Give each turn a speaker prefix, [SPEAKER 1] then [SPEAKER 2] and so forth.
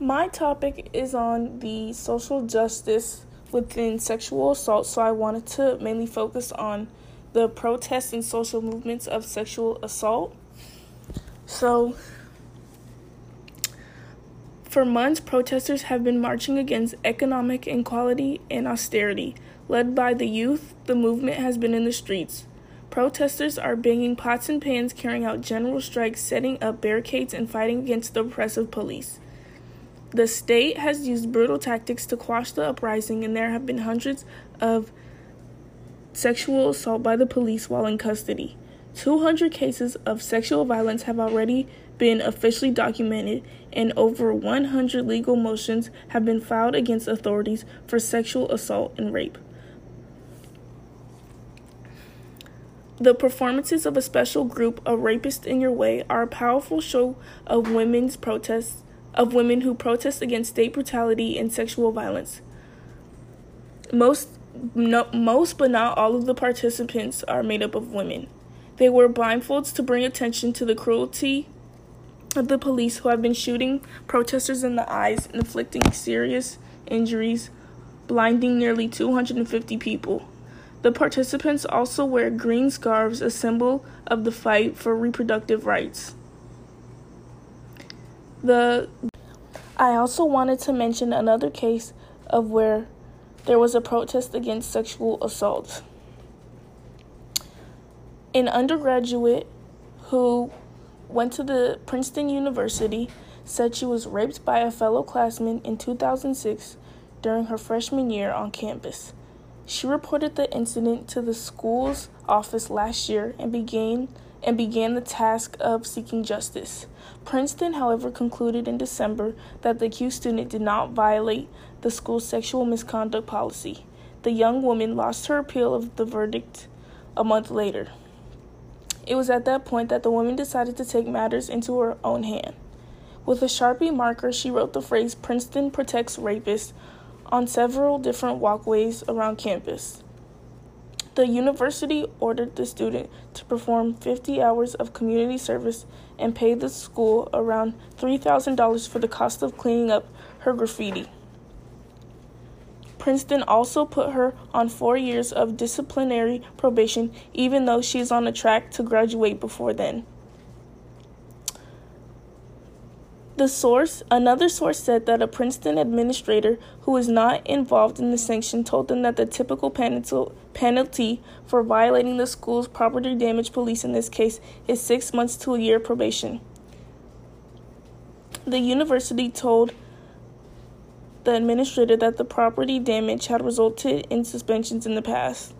[SPEAKER 1] My topic is on the social justice within sexual assault, so I wanted to mainly focus on the protests and social movements of sexual assault. So, for months, protesters have been marching against economic inequality and austerity. Led by the youth, the movement has been in the streets. Protesters are banging pots and pans, carrying out general strikes, setting up barricades, and fighting against the oppressive police. The state has used brutal tactics to quash the uprising, and there have been hundreds of sexual assault by the police while in custody. 200 cases of sexual violence have already been officially documented, and over 100 legal motions have been filed against authorities for sexual assault and rape. The performances of a special group, A Rapist in Your Way, are a powerful show of women's protests of women who protest against state brutality and sexual violence. Most, no, most but not all of the participants are made up of women. They wear blindfolds to bring attention to the cruelty of the police who have been shooting protesters in the eyes and inflicting serious injuries, blinding nearly 250 people. The participants also wear green scarves, a symbol of the fight for reproductive rights. The I also wanted to mention another case of where there was a protest against sexual assault. An undergraduate who went to the Princeton University said she was raped by a fellow classmate in 2006 during her freshman year on campus. She reported the incident to the school's office last year and began and began the task of seeking justice. Princeton, however, concluded in December that the accused student did not violate the school's sexual misconduct policy. The young woman lost her appeal of the verdict a month later. It was at that point that the woman decided to take matters into her own hand. With a Sharpie marker, she wrote the phrase Princeton protects rapists on several different walkways around campus. The university ordered the student to perform 50 hours of community service and pay the school around $3,000 for the cost of cleaning up her graffiti. Princeton also put her on four years of disciplinary probation, even though she's on a track to graduate before then. The source, another source said that a Princeton administrator who was not involved in the sanction told them that the typical penalty for violating the school's property damage police in this case is six months to a year probation. The university told the administrator that the property damage had resulted in suspensions in the past.